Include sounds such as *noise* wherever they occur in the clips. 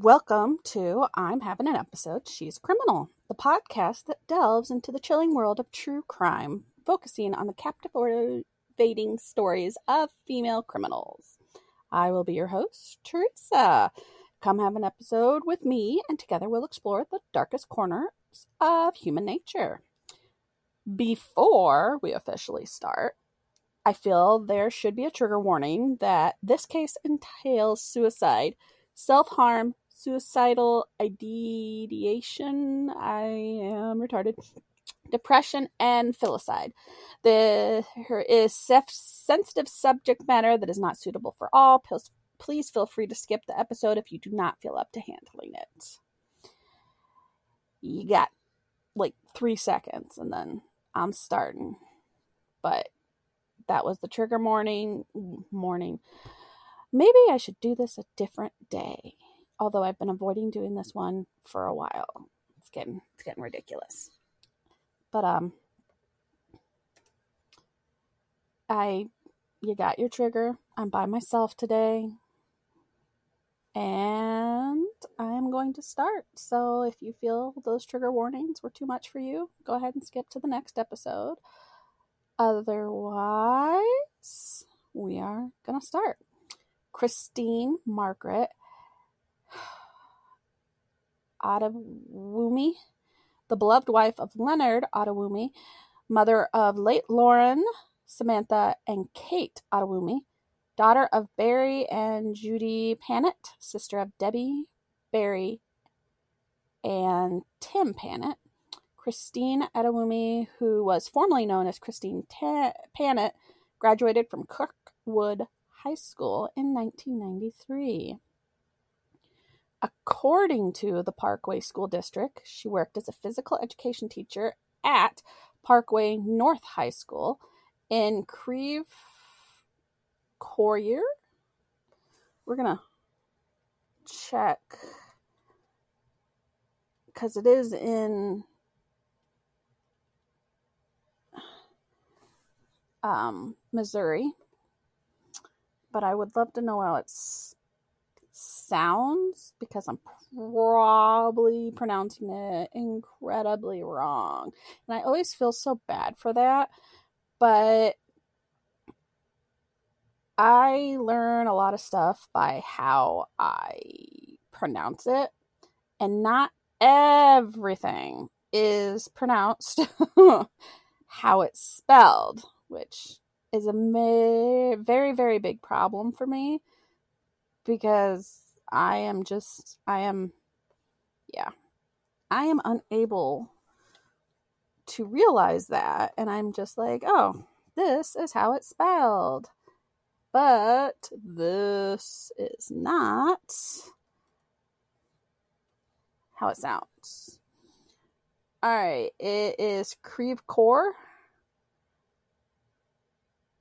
Welcome to I'm Having an Episode, She's Criminal, the podcast that delves into the chilling world of true crime, focusing on the captivating stories of female criminals. I will be your host, Teresa. Come have an episode with me, and together we'll explore the darkest corners of human nature. Before we officially start, I feel there should be a trigger warning that this case entails suicide, self harm, suicidal ideation. I am retarded. Depression and filicide. There is sensitive subject matter that is not suitable for all. Please feel free to skip the episode if you do not feel up to handling it. You got like three seconds and then I'm starting. But that was the trigger morning morning. Maybe I should do this a different day. Although I've been avoiding doing this one for a while. It's getting it's getting ridiculous. But um I you got your trigger. I'm by myself today. And I'm going to start. So if you feel those trigger warnings were too much for you, go ahead and skip to the next episode. Otherwise, we are going to start. Christine Margaret Adewunmi, the beloved wife of Leonard Adewunmi, mother of late Lauren, Samantha, and Kate Adewunmi, daughter of Barry and Judy Panett, sister of Debbie, Barry, and Tim Panett. Christine Adewunmi, who was formerly known as Christine Ta- Panet, graduated from Kirkwood High School in 1993. According to the Parkway School District, she worked as a physical education teacher at Parkway North High School in Creve Coeur. We're going to check because it is in um, Missouri. But I would love to know how it sounds because I'm probably pronouncing it incredibly wrong. And I always feel so bad for that. But I learn a lot of stuff by how I pronounce it, and not everything is pronounced *laughs* how it's spelled which is a very, very big problem for me because I am just, I am, yeah, I am unable to realize that. And I'm just like, oh, this is how it's spelled. But this is not how it sounds. All right, it is Creve Coeur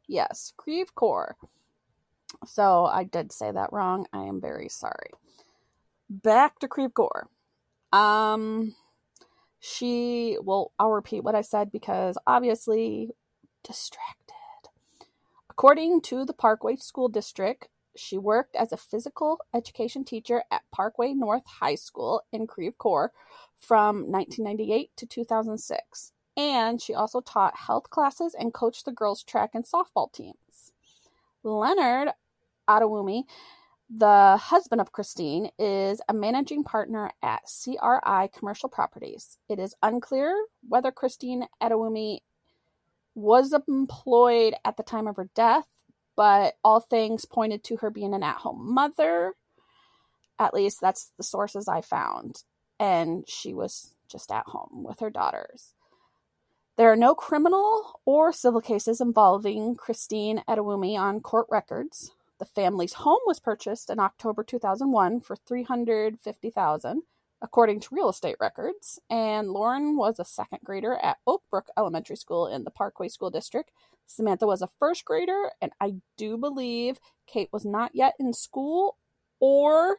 Yes, Creve Coeur. So I did say that wrong. I am very sorry. Back to Creve Gore. Um, she, well, I'll repeat what I said because obviously distracted. According to the Parkway School District, she worked as a physical education teacher at Parkway North High School in Creve Coeur from 1998 to 2006 and she also taught health classes and coached the girls' track and softball teams. Leonard Adewunmi, the husband of Christine, is a managing partner at CRI Commercial Properties. It is unclear whether Christine Adewunmi was employed at the time of her death, but all things pointed to her being an at home mother. At least that's the sources I found. And she was just at home with her daughters. There are no criminal or civil cases involving Christine Adewunmi on court records. The family's home was purchased in October 2001 for 350,000 according to real estate records, and Lauren was a second grader at Oakbrook Elementary School in the Parkway School District. Samantha was a first grader, and I do believe Kate was not yet in school or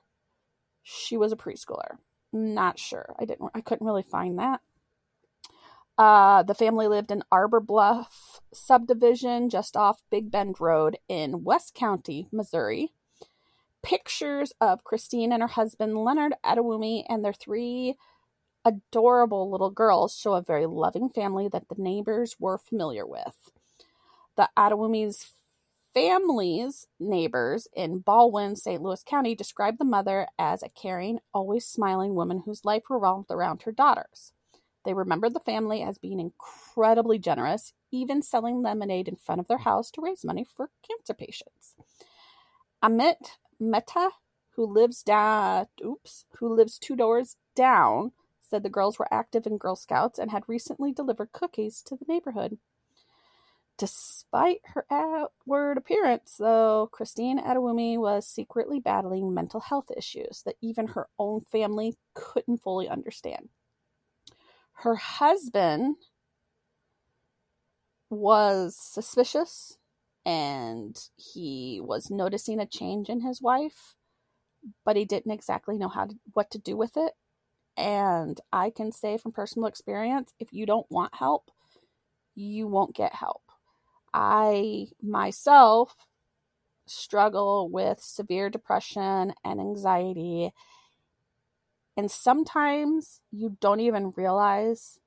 she was a preschooler. Not sure. I didn't I couldn't really find that. Uh, the family lived in Arbor Bluff subdivision just off Big Bend Road in West County, Missouri. Pictures of Christine and her husband Leonard Adewunmi and their three adorable little girls show a very loving family that the neighbors were familiar with. The Adewunmi's family's neighbors in Ballwin, St. Louis County described the mother as a caring, always smiling woman whose life revolved around her daughters. They remembered the family as being incredibly generous, even selling lemonade in front of their house to raise money for cancer patients. Amit Mehta, who lives down, oops, who lives two doors down, said the girls were active in Girl Scouts and had recently delivered cookies to the neighborhood. Despite her outward appearance, though, Christine Adewunmi was secretly battling mental health issues that even her own family couldn't fully understand. Her husband was suspicious and he was noticing a change in his wife, but he didn't exactly know how to, what to do with it. And I can say from personal experience if you don't want help, you won't get help. I myself struggle with severe depression and anxiety. And sometimes you don't even realize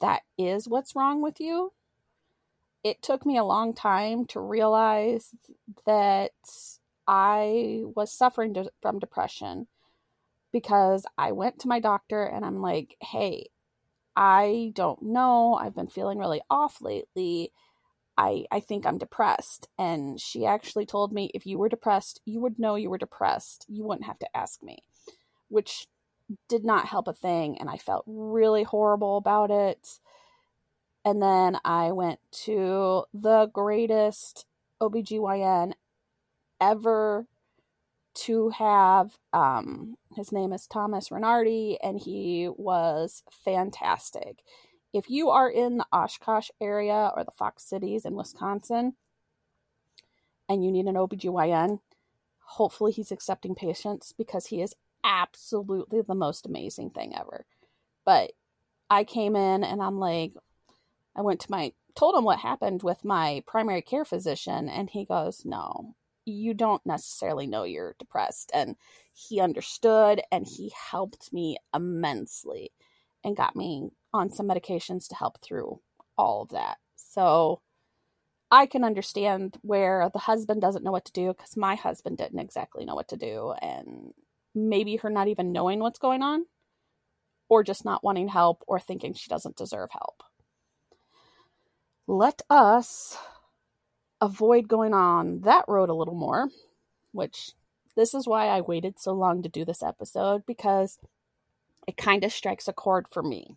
that is what's wrong with you. It took me a long time to realize that I was suffering de- from depression because I went to my doctor and I'm like, hey, I don't know. I've been feeling really off lately I, I think I'm depressed. And she actually told me if you were depressed, you would know you were depressed. You wouldn't have to ask me, which did not help a thing. And I felt really horrible about it. And then I went to the greatest OBGYN ever to have. Um, his name is Thomas Renardi, and he was fantastic if you are in the Oshkosh area or the Fox Cities in Wisconsin and you need an OBGYN, hopefully he's accepting patients because he is absolutely the most amazing thing ever. But I came in and I'm like, I went to my, told him what happened with my primary care physician, and he goes, No, you don't necessarily know you're depressed. And he understood and he helped me immensely and got me on some medications to help through all of that. So I can understand where the husband doesn't know what to do because my husband didn't exactly know what to do. And maybe her not even knowing what's going on, or just not wanting help, or thinking she doesn't deserve help. Let us avoid going on that road a little more, which this is why I waited so long to do this episode because it kind of strikes a chord for me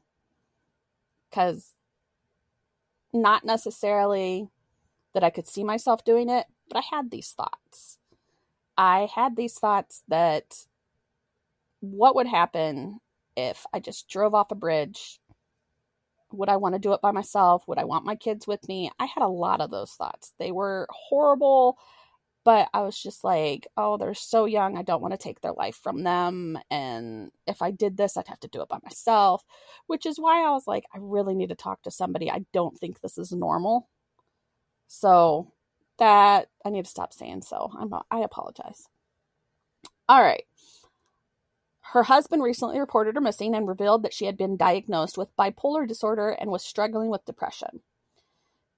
because not necessarily that I could see myself doing it, but I had these thoughts. I had these thoughts that what would happen if I just drove off a bridge? Would I want to do it by myself? Would I want my kids with me? I had a lot of those thoughts. They were horrible but I was just like, oh, they're so young. I don't want to take their life from them. And if I did this, I'd have to do it by myself, which is why I was like, I really need to talk to somebody. I don't think this is normal. So that I need to stop saying so. I'm I apologize. All right. Her husband recently reported her missing and revealed that she had been diagnosed with bipolar disorder and was struggling with depression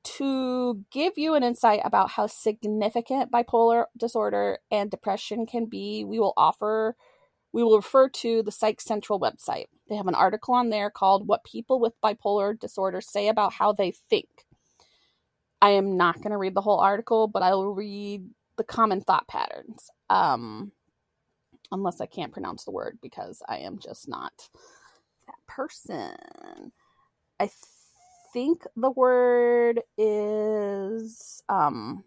to give you an insight about how significant bipolar disorder and depression can be, we will offer we will refer to the Psych Central website. They have an article on there called What People with Bipolar Disorder Say About How They Think. I am not going to read the whole article, but I will read the common thought patterns. Um, unless I can't pronounce the word because I am just not that person. I think the word is um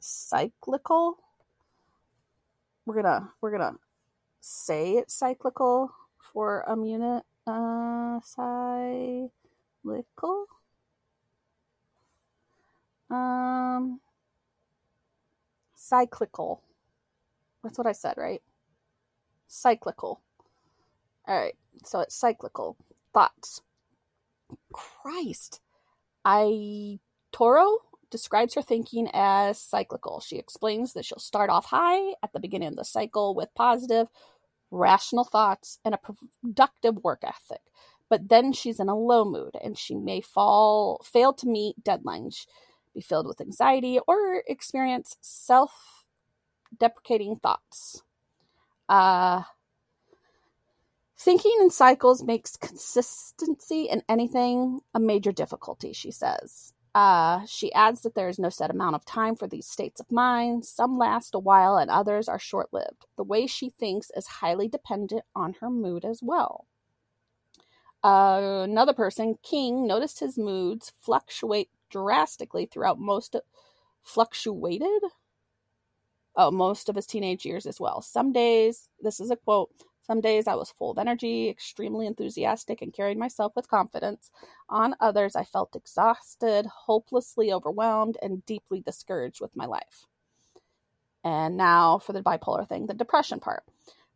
cyclical. We're gonna we're gonna say it's cyclical for a unit. Uh, cyclical. Um, cyclical. That's what I said, right? Cyclical. All right, so it's cyclical. Thoughts. Christ. I Toro? describes her thinking as cyclical. She explains that she'll start off high at the beginning of the cycle with positive, rational thoughts and a productive work ethic. But then she's in a low mood and she may fall fail to meet deadlines, be filled with anxiety, or experience self deprecating thoughts. Uh, thinking in cycles makes consistency in anything a major difficulty, she says. Uh, she adds that there is no set amount of time for these states of mind. Some last a while and others are short lived. The way she thinks is highly dependent on her mood as well. Uh, another person, King, noticed his moods fluctuate drastically throughout most of, fluctuated oh most of his teenage years as well some days this is a quote some days I was full of energy, extremely enthusiastic, and carried myself with confidence. On others, I felt exhausted, hopelessly overwhelmed, and deeply discouraged with my life. And now for the bipolar thing, the depression part.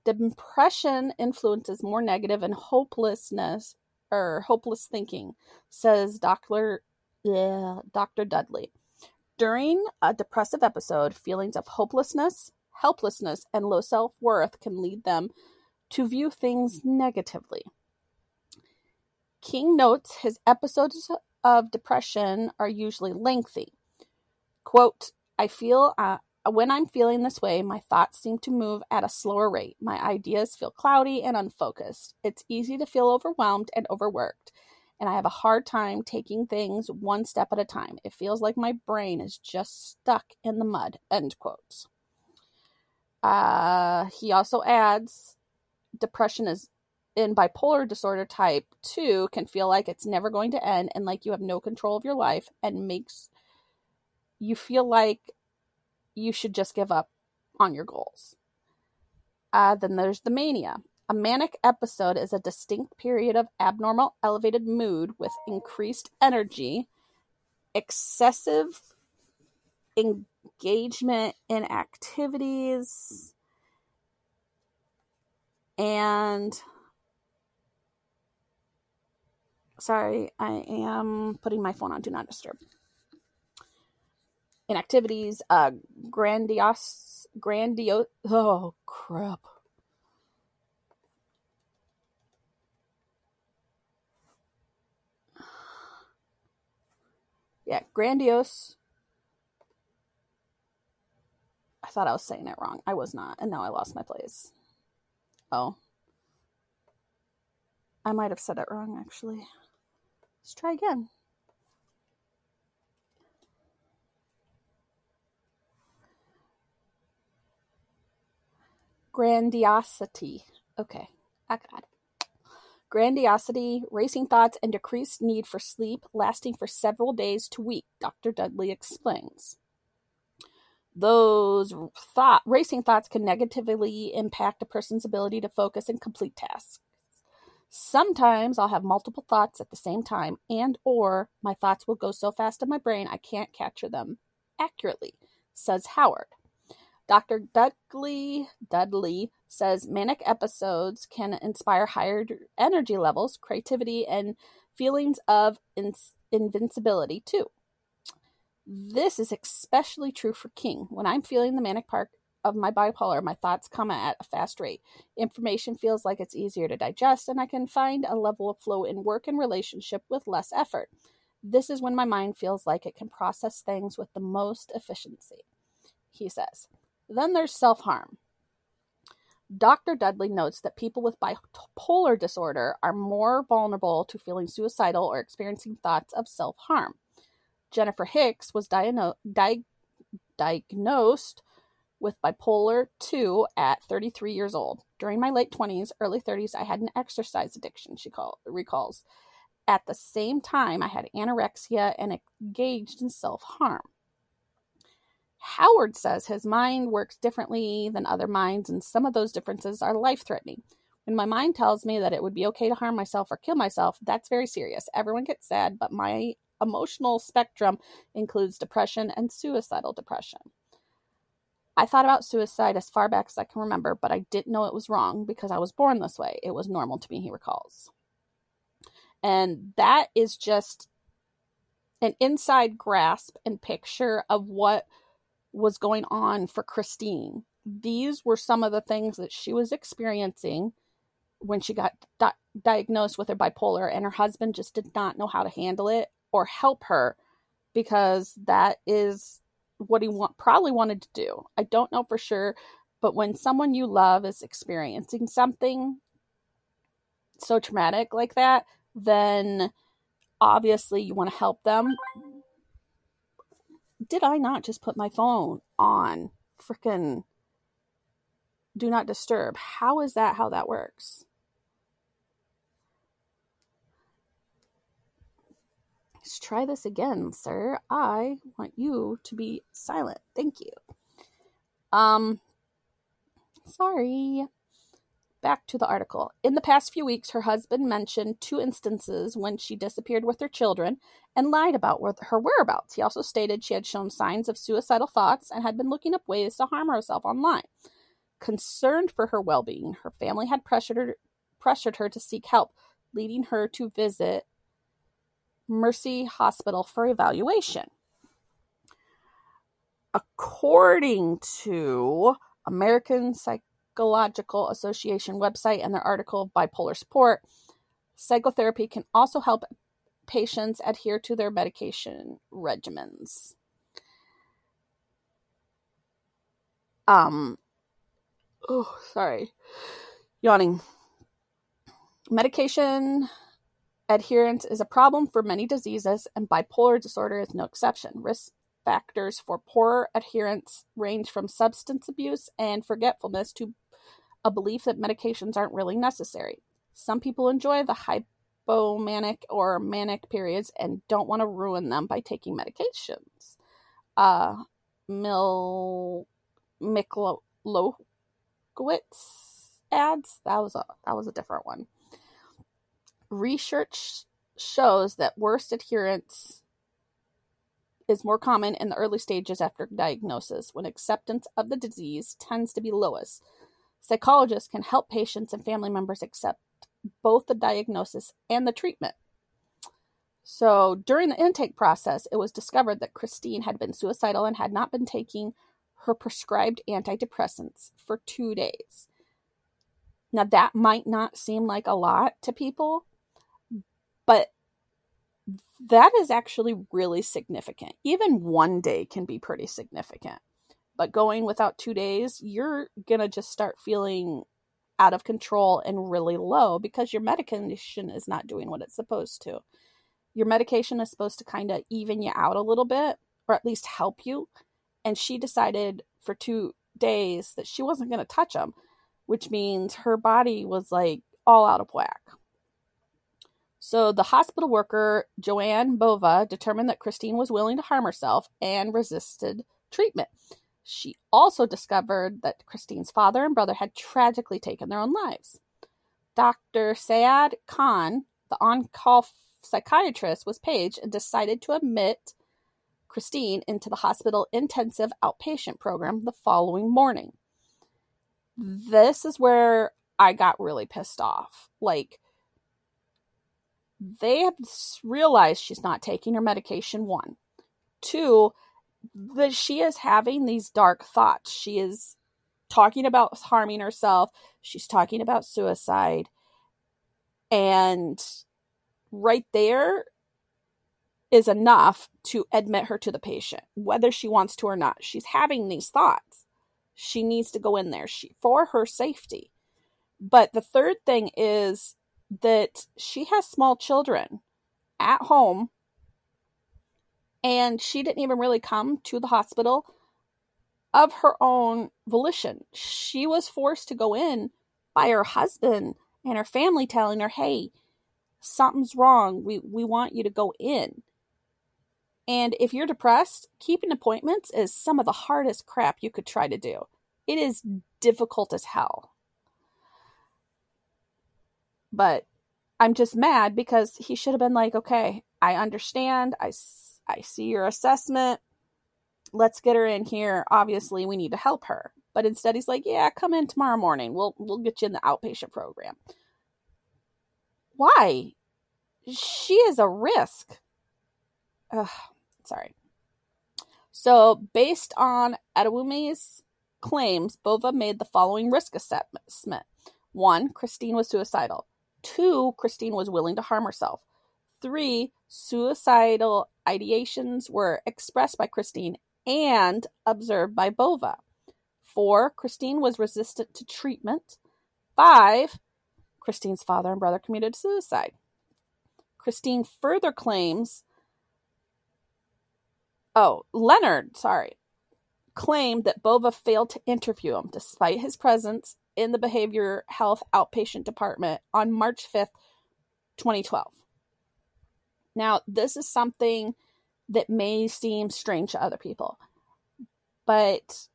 Depression influences more negative and hopelessness or hopeless thinking, says Dr. Yeah, Dr. Dudley. During a depressive episode, feelings of hopelessness, helplessness, and low self worth can lead them to view things negatively. King notes his episodes of depression are usually lengthy. Quote, I feel uh, when I'm feeling this way, my thoughts seem to move at a slower rate. My ideas feel cloudy and unfocused. It's easy to feel overwhelmed and overworked, and I have a hard time taking things one step at a time. It feels like my brain is just stuck in the mud. End quotes. Uh, he also adds depression is in bipolar disorder type 2 can feel like it's never going to end and like you have no control of your life and makes you feel like you should just give up on your goals. Uh, then there's the mania. A manic episode is a distinct period of abnormal elevated mood with increased energy, excessive engagement in activities, and sorry, I am putting my phone on do not disturb. In activities, uh, grandiose, grandiose, oh crap. Yeah, grandiose. I thought I was saying it wrong. I was not, and now I lost my place. Oh. I might have said it wrong, actually. Let's try again. Grandiosity. Okay, I got it. Grandiosity, racing thoughts, and decreased need for sleep lasting for several days to weeks, Dr. Dudley explains those thought racing thoughts can negatively impact a person's ability to focus and complete tasks sometimes i'll have multiple thoughts at the same time and or my thoughts will go so fast in my brain i can't capture them accurately says howard dr dudley dudley says manic episodes can inspire higher energy levels creativity and feelings of in- invincibility too this is especially true for King. When I'm feeling the manic part of my bipolar, my thoughts come at a fast rate. Information feels like it's easier to digest, and I can find a level of flow in work and relationship with less effort. This is when my mind feels like it can process things with the most efficiency, he says. Then there's self harm. Dr. Dudley notes that people with bipolar disorder are more vulnerable to feeling suicidal or experiencing thoughts of self harm. Jennifer Hicks was di- diagnosed with bipolar 2 at 33 years old. During my late 20s, early 30s, I had an exercise addiction, she call- recalls. At the same time, I had anorexia and engaged in self harm. Howard says his mind works differently than other minds, and some of those differences are life threatening. When my mind tells me that it would be okay to harm myself or kill myself, that's very serious. Everyone gets sad, but my emotional spectrum includes depression and suicidal depression. I thought about suicide as far back as I can remember, but I didn't know it was wrong because I was born this way. It was normal to me, he recalls. And that is just an inside grasp and picture of what was going on for Christine. These were some of the things that she was experiencing when she got di- diagnosed with her bipolar, and her husband just did not know how to handle it or help her because that is what he want, probably wanted to do. I don't know for sure, but when someone you love is experiencing something so traumatic like that, then obviously you want to help them. Did I not just put my phone on freaking do not disturb? How is that how that works? Let's try this again, sir. I want you to be silent. Thank you. Um sorry back to the article. In the past few weeks, her husband mentioned two instances when she disappeared with her children and lied about her whereabouts. He also stated she had shown signs of suicidal thoughts and had been looking up ways to harm herself online. Concerned for her well being, her family had pressured her, pressured her to seek help, leading her to visit Mercy Hospital for evaluation. According to American Psych Psychological Association website and their article of Bipolar Support, psychotherapy can also help patients adhere to their medication regimens. Um, oh, sorry, yawning. Medication adherence is a problem for many diseases, and bipolar disorder is no exception. Risk factors for poor adherence range from substance abuse and forgetfulness to a belief that medications aren't really necessary. Some people enjoy the hypomanic or manic periods and don't want to ruin them by taking medications. Uh, Mil Miklowitz ads that was a that was a different one. Research shows that worst adherence is more common in the early stages after diagnosis, when acceptance of the disease tends to be lowest. Psychologists can help patients and family members accept both the diagnosis and the treatment. So, during the intake process, it was discovered that Christine had been suicidal and had not been taking her prescribed antidepressants for two days. Now, that might not seem like a lot to people, but that is actually really significant. Even one day can be pretty significant. But going without two days, you're going to just start feeling out of control and really low because your medication is not doing what it's supposed to. Your medication is supposed to kind of even you out a little bit or at least help you. And she decided for two days that she wasn't going to touch them, which means her body was like all out of whack. So the hospital worker, Joanne Bova, determined that Christine was willing to harm herself and resisted treatment. She also discovered that Christine's father and brother had tragically taken their own lives. Dr. Sayad Khan, the on call psychiatrist, was paged and decided to admit Christine into the hospital intensive outpatient program the following morning. This is where I got really pissed off. Like, they have realized she's not taking her medication, one. Two, that she is having these dark thoughts. She is talking about harming herself. She's talking about suicide. And right there is enough to admit her to the patient, whether she wants to or not. She's having these thoughts. She needs to go in there she, for her safety. But the third thing is that she has small children at home and she didn't even really come to the hospital of her own volition. She was forced to go in by her husband and her family telling her, "Hey, something's wrong. We we want you to go in." And if you're depressed, keeping appointments is some of the hardest crap you could try to do. It is difficult as hell. But I'm just mad because he should have been like, okay, I understand. I I see your assessment. Let's get her in here. Obviously, we need to help her. But instead, he's like, "Yeah, come in tomorrow morning. We'll we'll get you in the outpatient program." Why? She is a risk. uh, sorry. So, based on Adewunmi's claims, Bova made the following risk assessment. One, Christine was suicidal. Two, Christine was willing to harm herself. Three, suicidal ideations were expressed by Christine and observed by Bova. Four, Christine was resistant to treatment. Five, Christine's father and brother committed suicide. Christine further claims, oh, Leonard, sorry, claimed that Bova failed to interview him despite his presence in the behavior health outpatient department on March 5th, 2012. Now, this is something that may seem strange to other people, but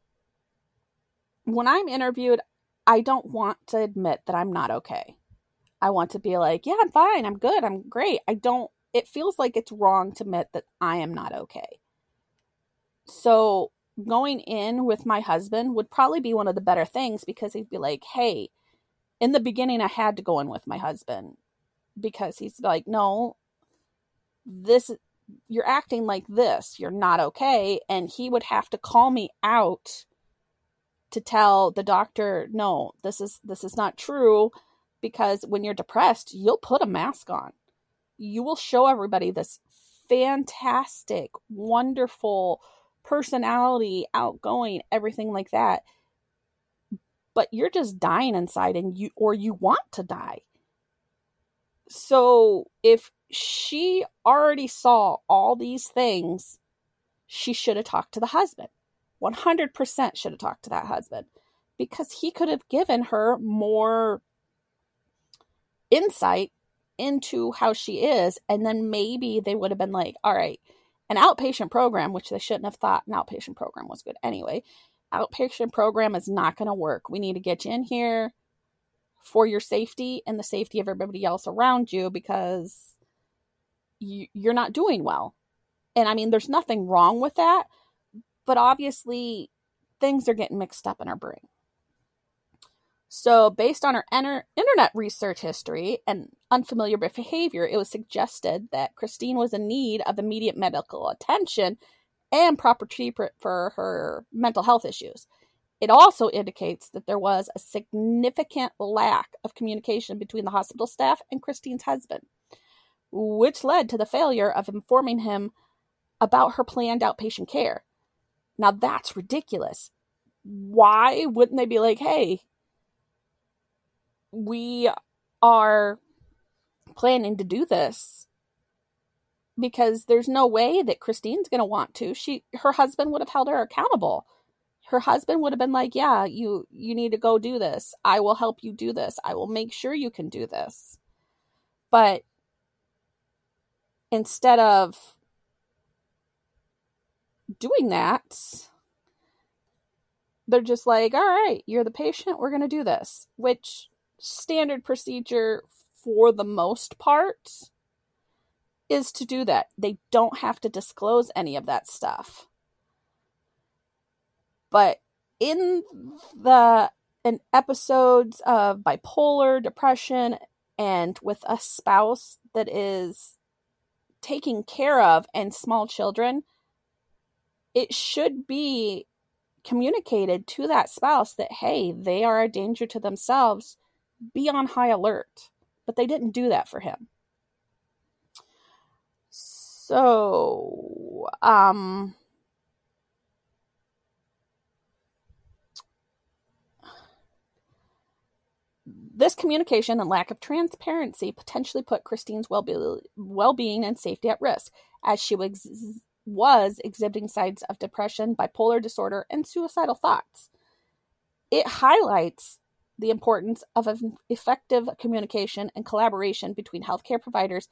when I'm interviewed, I don't want to admit that I'm not okay. I want to be like, yeah, I'm fine. I'm good. I'm great. I don't, it feels like it's wrong to admit that I am not okay. So going in with my husband would probably be one of the better things because he'd be like, hey, in the beginning, I had to go in with my husband because he's like, no, this, you're acting like this. You're not okay. And he would have to call me out to tell the doctor, no, this is, this is not true because when you're depressed, you'll put a mask on. You will show everybody this fantastic, wonderful personality, outgoing, everything like that. But you're just dying inside and you or you want to die. So if she already saw all these things, she should have talked to the husband. 100% should have talked to that husband because he could have given her more insight into how she is and then maybe they would have been like all right an outpatient program which they shouldn't have thought an outpatient program was good anyway outpatient program is not going to work we need to get you in here for your safety and the safety of everybody else around you because you, you're not doing well. And i mean there's nothing wrong with that but obviously things are getting mixed up in our brain. So, based on her enter- internet research history and unfamiliar behavior, it was suggested that Christine was in need of immediate medical attention and proper treatment for her mental health issues. It also indicates that there was a significant lack of communication between the hospital staff and Christine's husband, which led to the failure of informing him about her planned outpatient care. Now, that's ridiculous. Why wouldn't they be like, hey, we are planning to do this because there's no way that Christine's going to want to. She her husband would have held her accountable. Her husband would have been like, "Yeah, you you need to go do this. I will help you do this. I will make sure you can do this." But instead of doing that, they're just like, "All right, you're the patient. We're going to do this." Which standard procedure for the most part is to do that. They don't have to disclose any of that stuff. But in the in episodes of bipolar depression and with a spouse that is taking care of and small children, it should be communicated to that spouse that hey, they are a danger to themselves be on high alert. But they didn't do that for him. So, um, this communication and lack of transparency potentially put Christine's well being and safety at risk, as she was, was exhibiting signs of depression, bipolar disorder, and suicidal thoughts. It highlights the importance of effective communication and collaboration between healthcare providers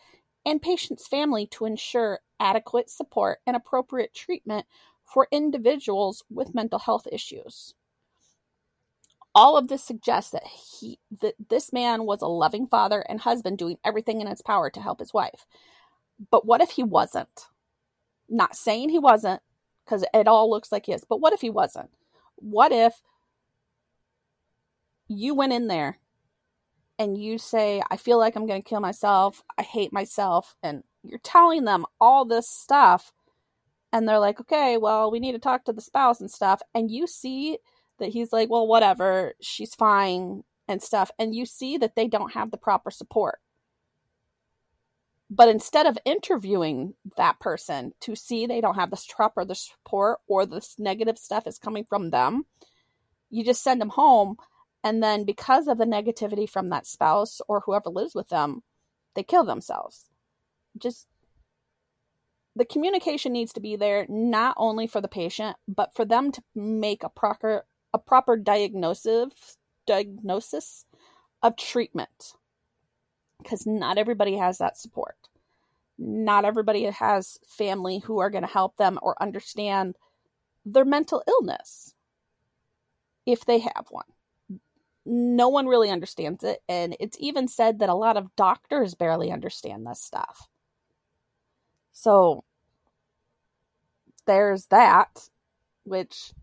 and patients' family to ensure adequate support and appropriate treatment for individuals with mental health issues. All of this suggests that he that this man was a loving father and husband doing everything in his power to help his wife. But what if he wasn't? Not saying he wasn't, because it all looks like he is, but what if he wasn't? What if you went in there and you say, I feel like I'm going to kill myself, I hate myself, and you're telling them all this stuff and they're like, okay, well, we need to talk to the spouse and stuff. And you see that he's like, well, whatever, she's fine and stuff. And you see that they don't have the proper support. But instead of interviewing that person to see they don't have the proper the support or this negative stuff is coming from them, you just send them home. And then because of the negativity from that spouse or whoever lives with them, they kill themselves. Just the communication needs to be there not only for the patient but for them to make a proper a proper diagnosis diagnosis of treatment. Because not everybody has that support. Not everybody has family who are going to help them or understand their mental illness if they have one. No one really understands it and it's even said that a lot of doctors barely understand this stuff. So there's that, which,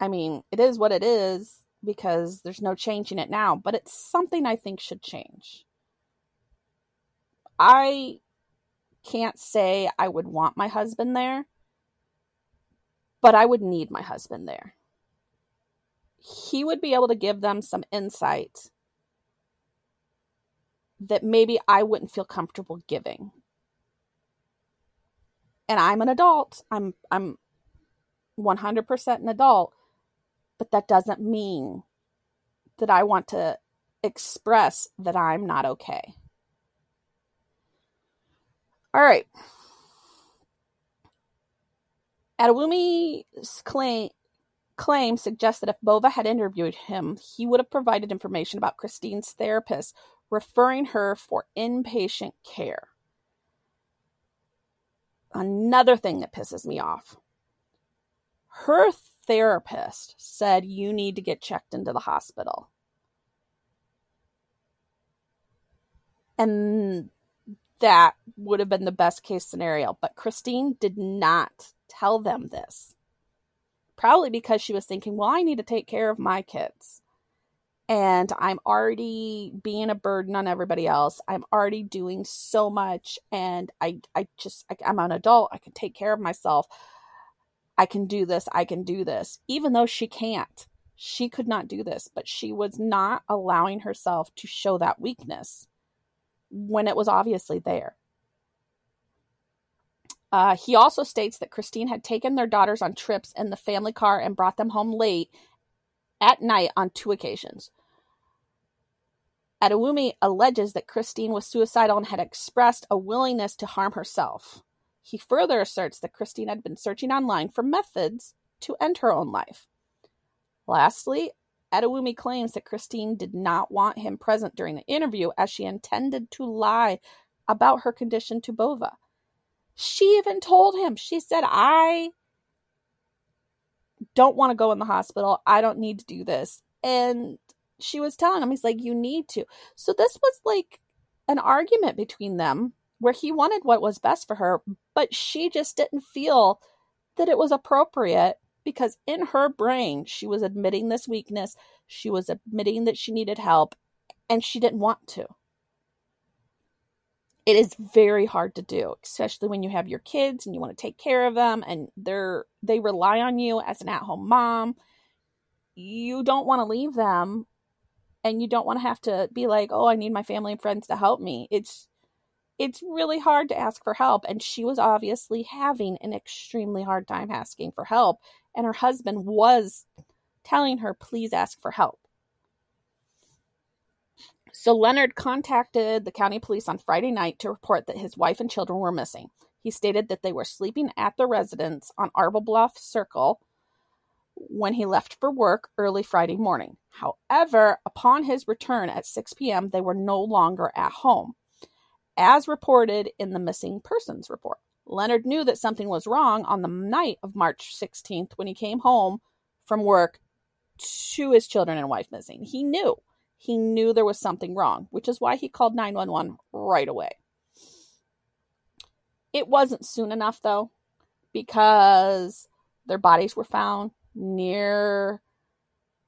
I mean, it is what it is because there's no changing it now, but it's something I think should change. I can't say I would want my husband there, but I would need my husband there. He would be able to give them some insight that maybe I wouldn't feel comfortable giving and I'm an adult. I'm I'm 100% an adult, but that doesn't mean that I want to express that I'm not okay. All right. Adewunmi's claim, claim suggests that if Bova had interviewed him, he would have provided information about Christine's therapist, referring her for inpatient care another thing that pisses me off. Her therapist said you need to get checked into the hospital. And that would have been the best case scenario. But Christine did not tell them this. Probably because she was thinking, well, I need to take care of my kids and I'm already being a burden on everybody else. I'm already doing so much and I I just I, I'm an adult. I can take care of myself. I can do this. I can do this. Even though she can't. She could not do this, but she was not allowing herself to show that weakness when it was obviously there. Uh, he also states that Christine had taken their daughters on trips in the family car and brought them home late at night on two occasions. Adewunmi alleges that Christine was suicidal and had expressed a willingness to harm herself. He further asserts that Christine had been searching online for methods to end her own life. Lastly, Adewunmi claims that Christine did not want him present during the interview as she intended to lie about her condition to Bova. She even told him, she said, I don't want to go in the hospital. I don't need to do this. And she was telling him, he's like, you need to. So this was like an argument between them where he wanted what was best for her, but she just didn't feel that it was appropriate because in her brain, she was admitting this weakness. She was admitting that she needed help and she didn't want to. It is very hard to do, especially when you have your kids and you want to take care of them and they're they rely on you as an at-home mom. You don't want to leave them and you don't want to have to be like, "Oh, I need my family and friends to help me." It's it's really hard to ask for help and she was obviously having an extremely hard time asking for help and her husband was telling her, "Please ask for help." So Leonard contacted the county police on Friday night to report that his wife and children were missing. He stated that they were sleeping at the residence on Arbor Bluff Circle when he left for work early Friday morning. However, upon his return at 6 p.m., they were no longer at home, as reported in the missing persons report. Leonard knew that something was wrong on the night of March 16th when he came home from work to his children and wife missing. He knew. He knew there was something wrong, which is why he called 911 right away. It wasn't soon enough, though, because their bodies were found near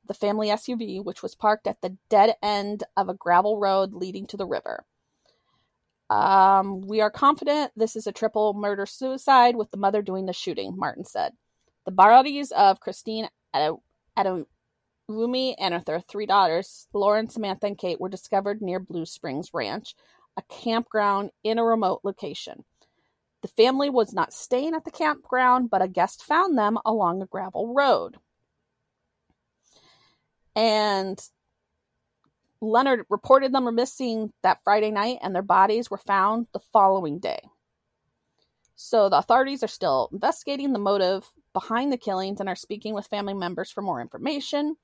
the family SUV, which was parked at the dead end of a gravel road leading to the river. Um, we are confident this is a triple murder suicide with the mother doing the shooting, Martin said. The bodies of Christine Adewunmi and their three daughters, Lauren, Samantha, and Kate, were discovered near Blue Springs Ranch, a campground in a remote location. The family was not staying at the campground, but a guest found them along a gravel road. And Leonard reported them were missing that Friday night, and their bodies were found the following day. So the authorities are still investigating the motive behind the killings and are speaking with family members for more information.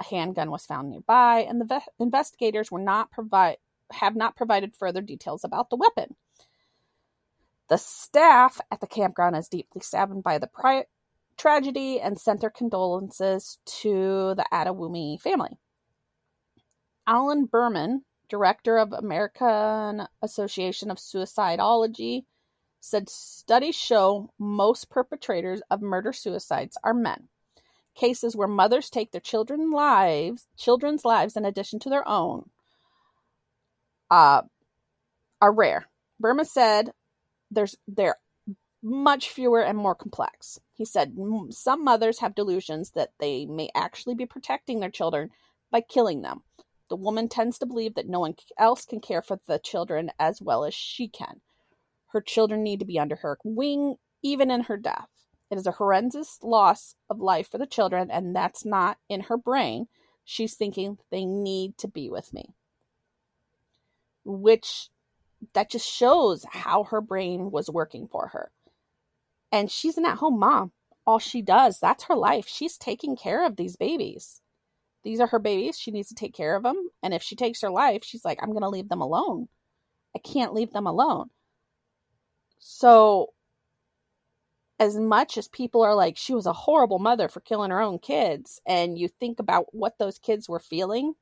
A handgun was found nearby, and the ve- investigators were not provide have not provided further details about the weapon. The staff at the campground is deeply saddened by the pri- tragedy and sent their condolences to the Adewunmi family. Alan Berman, director of American Association of Suicidology, said studies show most perpetrators of murder suicides are men. Cases where mothers take their children's lives, children's lives in addition to their own, uh, are rare. Berman said there's they're much fewer and more complex. He said some mothers have delusions that they may actually be protecting their children by killing them. The woman tends to believe that no one else can care for the children as well as she can. Her children need to be under her wing, even in her death. It is a horrendous loss of life for the children, and that's not in her brain. She's thinking they need to be with me. Which that just shows how her brain was working for her. And she's an at home mom. All she does, that's her life. She's taking care of these babies. These are her babies. She needs to take care of them. And if she takes her life, she's like, I'm going to leave them alone. I can't leave them alone. So, as much as people are like, she was a horrible mother for killing her own kids, and you think about what those kids were feeling,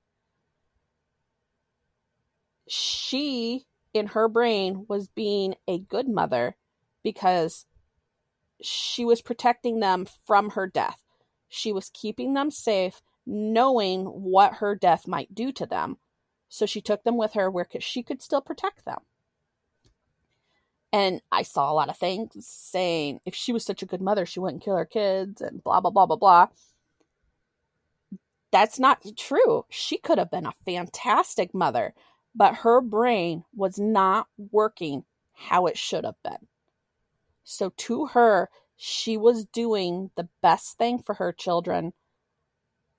she, in her brain, was being a good mother because she was protecting them from her death. She was keeping them safe, knowing what her death might do to them. So she took them with her where she could still protect them. And I saw a lot of things saying if she was such a good mother, she wouldn't kill her kids and blah, blah, blah, blah, blah. That's not true. She could have been a fantastic mother, but her brain was not working how it should have been. So to her, she was doing the best thing for her children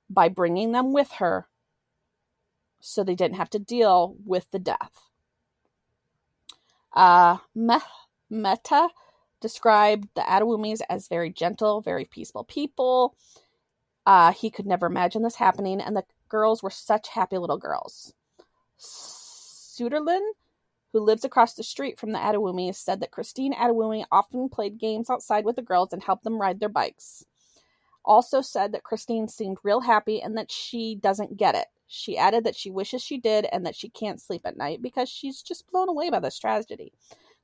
by bringing them with her so they didn't have to deal with the death. Uh, Mehta described the Adewunmis as very gentle, very peaceful people. Uh, he could never imagine this happening, and the girls were such happy little girls. Suderlin who lives across the street from the Adewunmi, said that Christine Adewunmi often played games outside with the girls and helped them ride their bikes. Also said that Christine seemed real happy and that she doesn't get it. She added that she wishes she did and that she can't sleep at night because she's just blown away by this tragedy.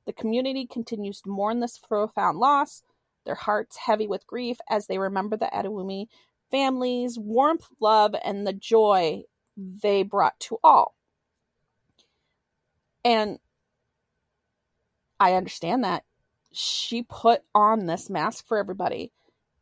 The community continues to mourn this profound loss, their hearts heavy with grief as they remember the Adewunmi families, warmth, love, and the joy they brought to all. And I understand that. She put on this mask for everybody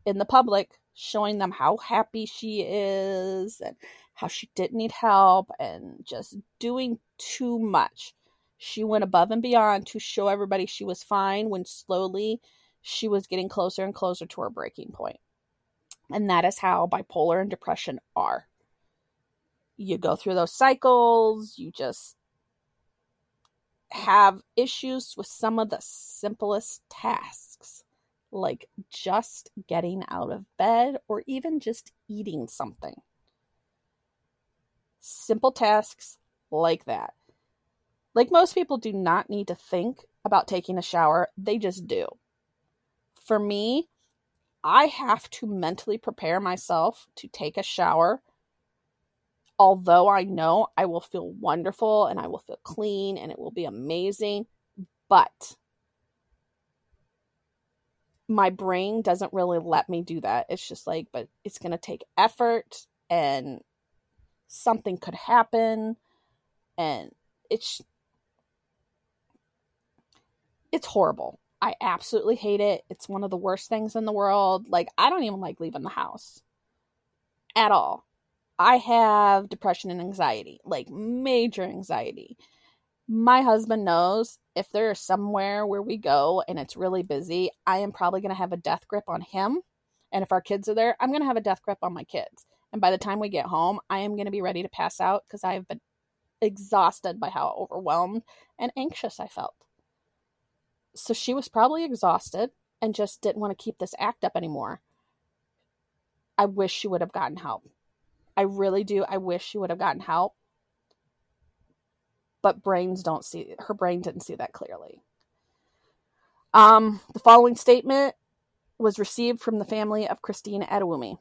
in the public, showing them how happy she is and how she didn't need help and just doing too much. She went above and beyond to show everybody she was fine when slowly she was getting closer and closer to her breaking point. And that is how bipolar and depression are. You go through those cycles, you just have issues with some of the simplest tasks, like just getting out of bed or even just eating something. Simple tasks like that. Like most people do not need to think about taking a shower, they just do. For me, I have to mentally prepare myself to take a shower although I know I will feel wonderful and I will feel clean and it will be amazing, but my brain doesn't really let me do that. It's just like, but it's going to take effort and something could happen and it's it's horrible. I absolutely hate it. It's one of the worst things in the world. Like, I don't even like leaving the house at all. I have depression and anxiety, like major anxiety. My husband knows if there's somewhere where we go and it's really busy, I am probably going to have a death grip on him. And if our kids are there, I'm going to have a death grip on my kids. And by the time we get home, I am going to be ready to pass out because I have been exhausted by how overwhelmed and anxious I felt. So she was probably exhausted and just didn't want to keep this act up anymore. I wish she would have gotten help. I really do. I wish she would have gotten help. But brains don't see her brain didn't see that clearly. Um, the following statement was received from the family of Christine Adewunmi.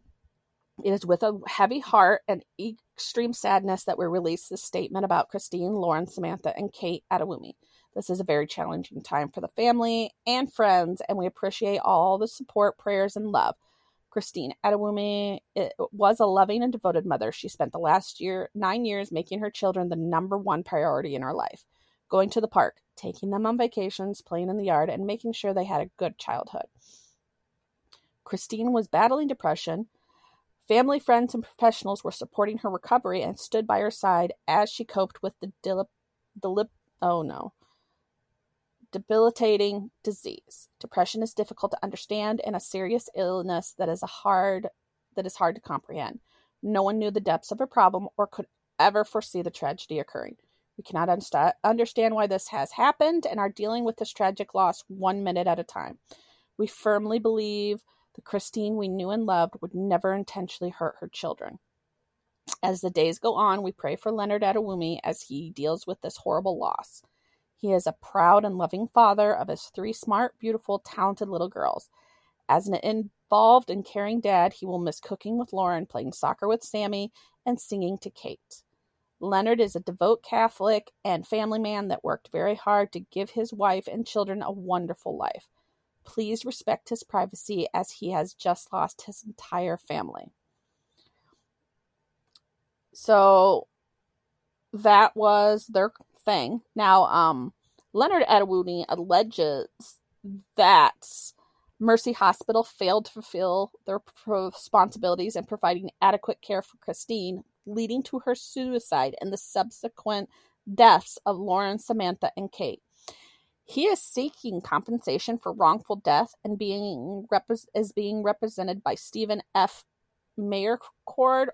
It is with a heavy heart and extreme sadness that we release this statement about Christine, Lauren, Samantha, and Kate Adewunmi. This is a very challenging time for the family and friends, and we appreciate all the support, prayers, and love. Christine Adewunmi was a loving and devoted mother. She spent the last year, nine years, making her children the number one priority in her life. Going to the park, taking them on vacations, playing in the yard, and making sure they had a good childhood. Christine was battling depression. Family, friends, and professionals were supporting her recovery and stood by her side as she coped with the dilip, dilip, oh no, debilitating disease. Depression is difficult to understand and a serious illness that is a hard that is hard to comprehend. No one knew the depths of her problem or could ever foresee the tragedy occurring. We cannot understand why this has happened and are dealing with this tragic loss one minute at a time. We firmly believe the Christine we knew and loved would never intentionally hurt her children. As the days go on, we pray for Leonard Adewunmi as he deals with this horrible loss. He is a proud and loving father of his three smart, beautiful, talented little girls. As an involved and caring dad, he will miss cooking with Lauren, playing soccer with Sammy, and singing to Kate. Leonard is a devout Catholic and family man that worked very hard to give his wife and children a wonderful life. Please respect his privacy as he has just lost his entire family. So that was their thing. Now, um, Leonard Adewunmi alleges that Mercy Hospital failed to fulfill their responsibilities in providing adequate care for Christine, leading to her suicide and the subsequent deaths of Lauren, Samantha, and Kate. He is seeking compensation for wrongful death and being repre- is being represented by Stephen F. Meyerkord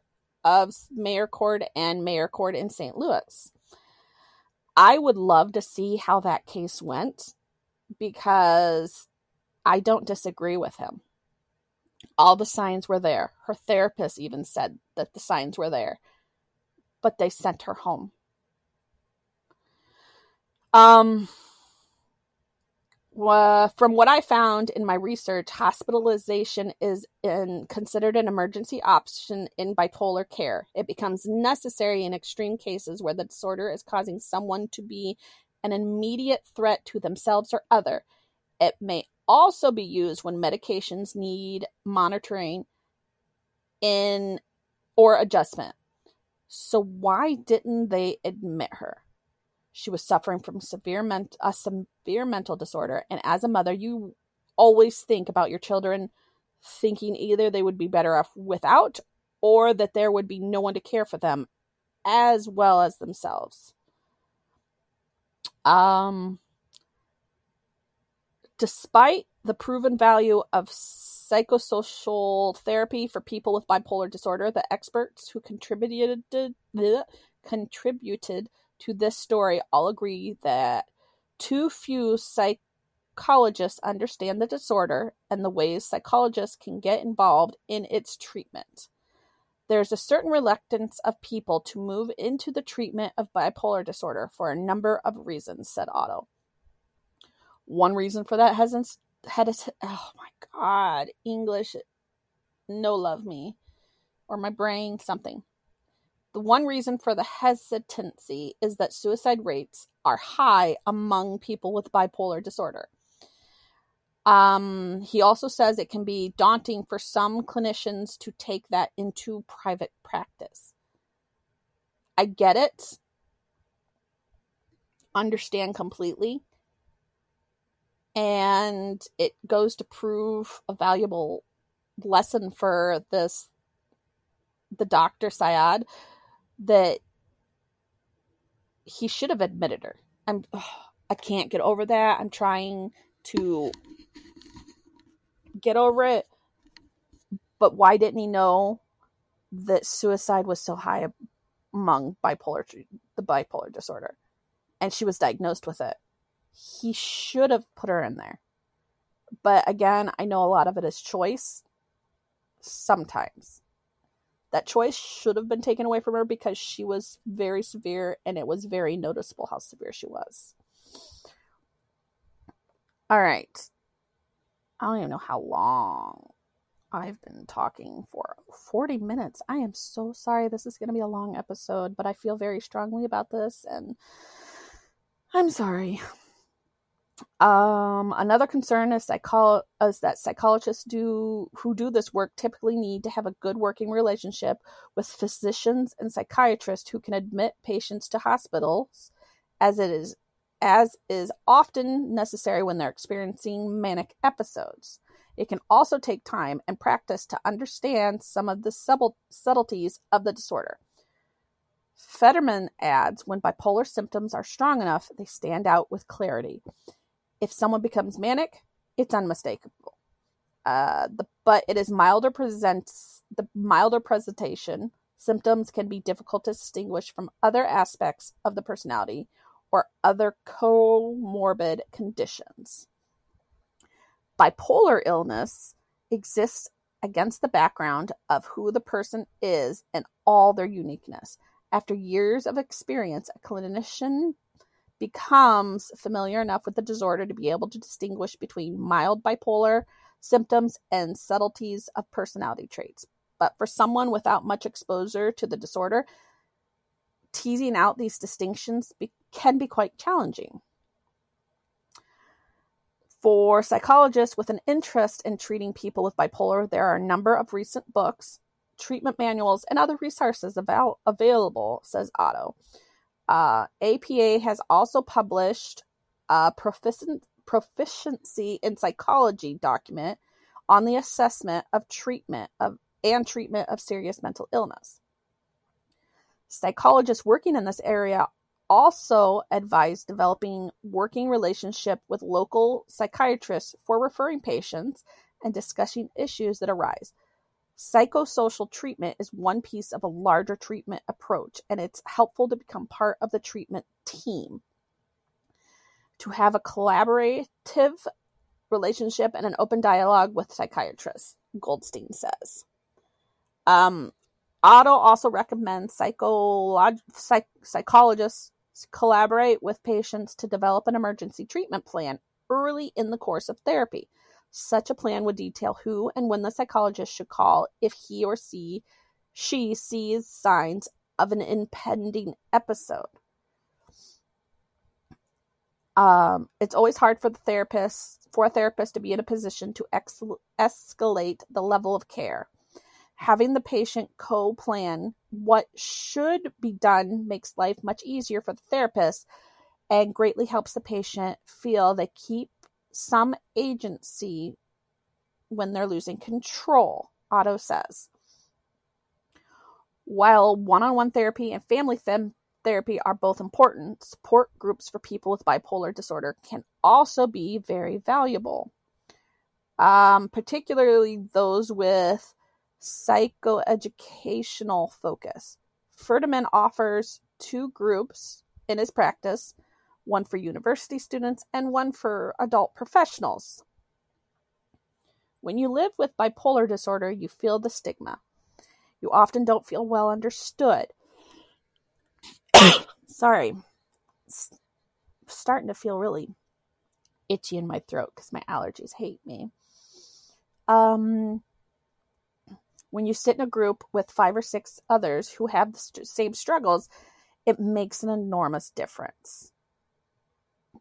of Meyerkord and Meyerkord in St. Louis. I would love to see how that case went because I don't disagree with him. All the signs were there. Her therapist even said that the signs were there, but they sent her home. Um, from what I found in my research, hospitalization is in, considered an emergency option in bipolar care. It becomes necessary in extreme cases where the disorder is causing someone to be an immediate threat to themselves or other. It may also be used when medications need monitoring in or adjustment. So why didn't they admit her? She was suffering from severe ment- a severe mental disorder, and as a mother, you always think about your children thinking either they would be better off without or that there would be no one to care for them as well as themselves. Um despite the proven value of psychosocial therapy for people with bipolar disorder, the experts who contributed contributed to this story all agree that too few psychologists understand the disorder and the ways psychologists can get involved in its treatment. There's a certain reluctance of people to move into the treatment of bipolar disorder for a number of reasons, said Otto. One reason for that hesitance, oh my god, English, no love me, or my brain, something. The one reason for the hesitancy is that suicide rates are high among people with bipolar disorder. Um, he also says it can be daunting for some clinicians to take that into private practice. I get it, understand completely. and it goes to prove a valuable lesson for this the doctor Syed that he should have admitted her. I'm I can't get over that. I'm trying to get over it. But why didn't he know that suicide was so high among bipolar the bipolar disorder and she was diagnosed with it? He should have put her in there. But again, I know a lot of it is choice sometimes. That choice should have been taken away from her because she was very severe and it was very noticeable how severe she was. All right. I don't even know how long I've been talking for 40 minutes. I am so sorry. This is going to be a long episode, but I feel very strongly about this and I'm sorry. Um, another concern is, is that psychologists do who do this work typically need to have a good working relationship with physicians and psychiatrists who can admit patients to hospitals, as it is as is often necessary when they're experiencing manic episodes. It can also take time and practice to understand some of the subtleties of the disorder. Fetterman adds when bipolar symptoms are strong enough, they stand out with clarity. If someone becomes manic, it's unmistakable. Uh, the, but it is milder presents the milder presentation. Symptoms can be difficult to distinguish from other aspects of the personality or other comorbid conditions. Bipolar illness exists against the background of who the person is and all their uniqueness. After years of experience, a clinician becomes familiar enough with the disorder to be able to distinguish between mild bipolar symptoms and subtleties of personality traits. But for someone without much exposure to the disorder, teasing out these distinctions be- can be quite challenging. For psychologists with an interest in treating people with bipolar, there are a number of recent books, treatment manuals, and other resources avail- available, says Otto. Uh, APA has also published a proficient, proficiency in psychology document on the assessment of treatment of and treatment of serious mental illness. Psychologists working in this area also advise developing working relationship with local psychiatrists for referring patients and discussing issues that arise. Psychosocial treatment is one piece of a larger treatment approach, and it's helpful to become part of the treatment team. To have a collaborative relationship and an open dialogue with psychiatrists, Goldstein says. Um, Otto also recommends psycholog- psych- psychologists collaborate with patients to develop an emergency treatment plan early in the course of therapy such a plan would detail who and when the psychologist should call if he or she, she sees signs of an impending episode. Um, it's always hard for the therapist for a therapist to be in a position to ex- escalate the level of care. Having the patient co-plan what should be done makes life much easier for the therapist and greatly helps the patient feel they keep some agency when they're losing control, Otto says. While one on one therapy and family therapy are both important, support groups for people with bipolar disorder can also be very valuable, um, particularly those with psychoeducational focus. Ferdinand offers two groups in his practice one for university students, and one for adult professionals. When you live with bipolar disorder, you feel the stigma. You often don't feel well understood. *coughs* Sorry. Starting to feel really itchy in my throat because my allergies hate me. Um, when you sit in a group with five or six others who have the st- same struggles, it makes an enormous difference.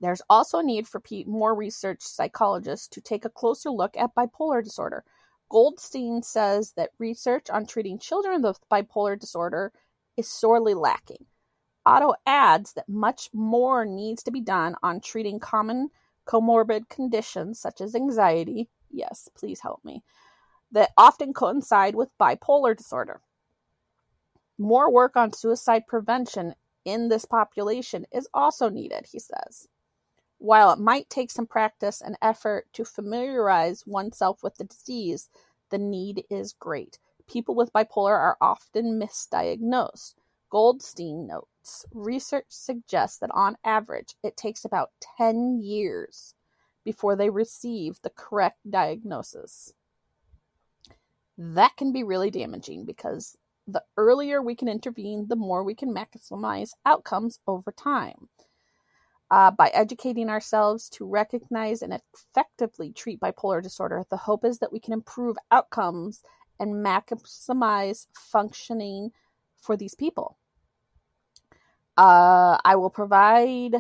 There's also a need for more research psychologists to take a closer look at bipolar disorder. Goldstein says that research on treating children with bipolar disorder is sorely lacking. Otto adds that much more needs to be done on treating common comorbid conditions such as anxiety, yes, please help me, that often coincide with bipolar disorder. More work on suicide prevention in this population is also needed, he says. While it might take some practice and effort to familiarize oneself with the disease, the need is great. People with bipolar are often misdiagnosed. Goldstein notes research suggests that on average, it takes about 10 years before they receive the correct diagnosis. That can be really damaging because the earlier we can intervene, the more we can maximize outcomes over time. Uh, by educating ourselves to recognize and effectively treat bipolar disorder, the hope is that we can improve outcomes and maximize functioning for these people. Uh, I will provide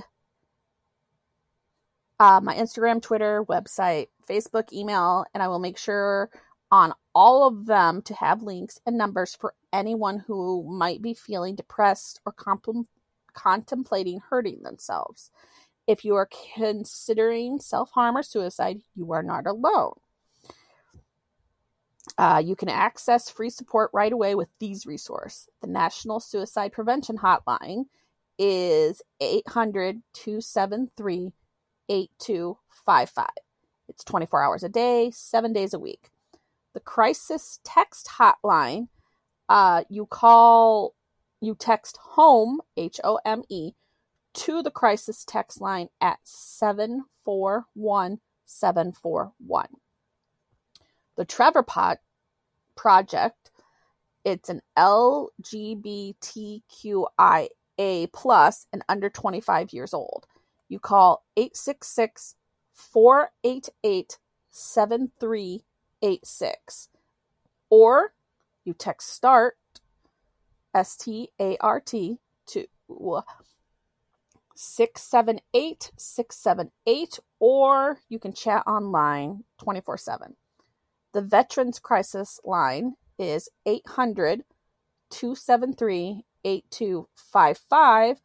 uh, my Instagram, Twitter, website, Facebook, email, and I will make sure on all of them to have links and numbers for anyone who might be feeling depressed or contemplating hurting themselves. If you are considering self harm or suicide, you are not alone. Uh, you can access free support right away with these resources. The National Suicide Prevention Hotline is 800 273 8255. It's 24 hours a day, seven days a week. The Crisis Text Hotline, uh, you call, you text HOME, H O M E, to the crisis text line at 741 741. The Trevor Pot Project, it's an LGBTQIA plus and under 25 years old. You call 866 488 7386 or you text START, S T A R T, to 678 678, or you can chat online 24 7. The Veterans Crisis Line is 800 273 8255.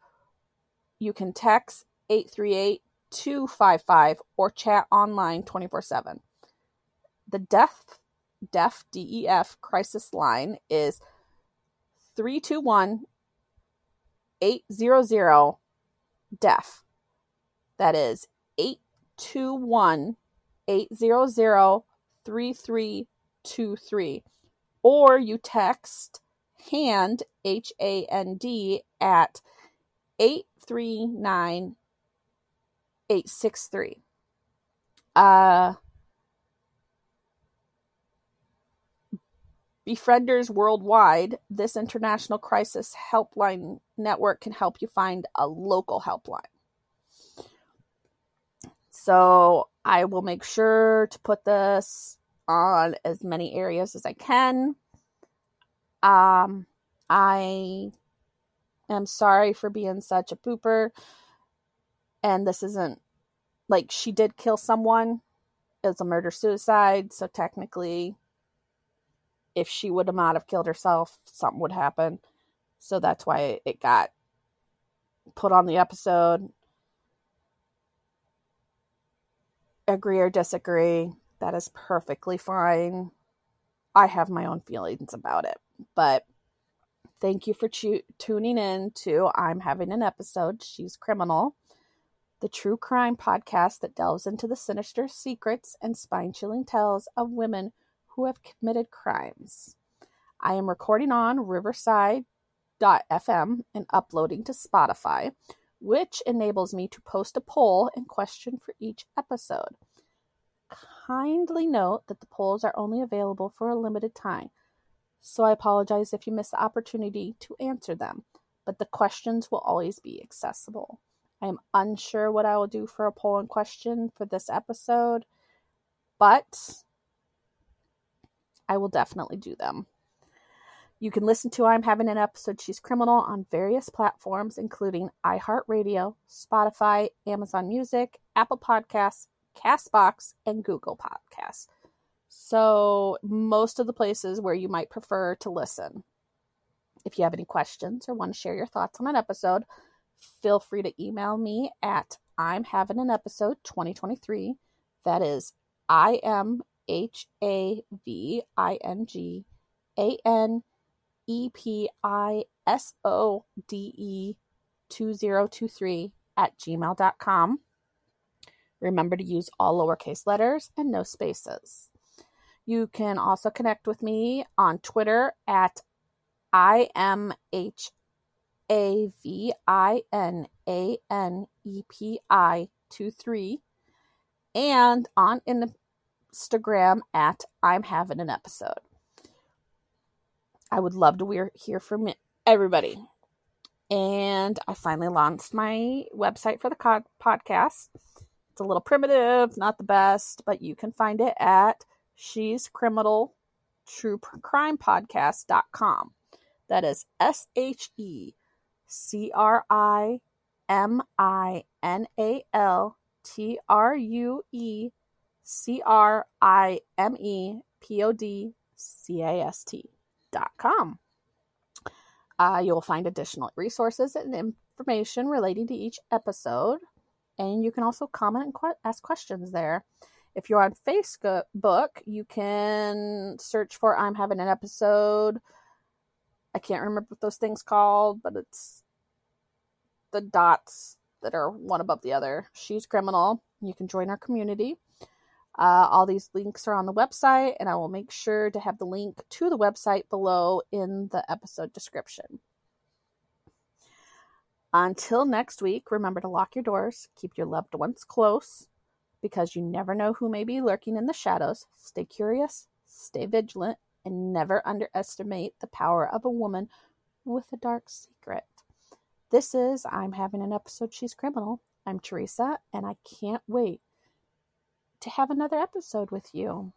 You can text 838 255 or chat online 24 7. The Deaf, Deaf, DEF crisis line is 321 800 DEF. That is 821 800 3323. Or you text HAND, H A N D, at 839 863. Uh, Befrienders Worldwide, this international crisis helpline network can help you find a local helpline. So I will make sure to put this on as many areas as I can. Um, I am sorry for being such a pooper. And this isn't like she did kill someone. It's a murder suicide. So technically, if she would have not have killed herself, something would happen. So that's why it got put on the episode. Agree or disagree, that is perfectly fine. I have my own feelings about it, but thank you for tu- tuning in to I'm having an episode. She's criminal, the true crime podcast that delves into the sinister secrets and spine chilling tales of women who have committed crimes. I am recording on Riverside.fm and uploading to Spotify, which enables me to post a poll and question for each episode. Kindly note that the polls are only available for a limited time, so I apologize if you miss the opportunity to answer them, but the questions will always be accessible. I am unsure what I will do for a poll and question for this episode, but I will definitely do them. You can listen to I'm Having an Episode She's Criminal on various platforms, including iHeartRadio, Spotify, Amazon Music, Apple Podcasts, Castbox, and Google Podcasts. So, most of the places where you might prefer to listen. If you have any questions or want to share your thoughts on an episode, feel free to email me at I'm having an episode 2023. That is I M H A V I N G A N E P I S O D E 2023 at gmail.com. Remember to use all lowercase letters and no spaces. You can also connect with me on Twitter at I M H A V I N A N E P I 2 3 and on Instagram at I'm having an episode. I would love to hear from everybody. And I finally launched my website for the podcast. It's a little primitive, not the best, but you can find it at She's Criminal True Crime Podcast.com. That is S H E C R I M I N A L T R U E C R I M E P O D C A S T dot com. Uh, you'll find additional resources and information relating to each episode, and you can also comment and que- ask questions there. If you're on Facebook, you can search for I'm having an episode. I can't remember what those things called, but it's the dots that are one above the other. She's criminal. You can join our community. Uh, all these links are on the website, and I will make sure to have the link to the website below in the episode description. Until next week, remember to lock your doors, keep your loved ones close, because you never know who may be lurking in the shadows. Stay curious, stay vigilant, and never underestimate the power of a woman with a dark secret. This is I'm having an episode She's Criminal. I'm Teresa, and I can't wait to have another episode with you.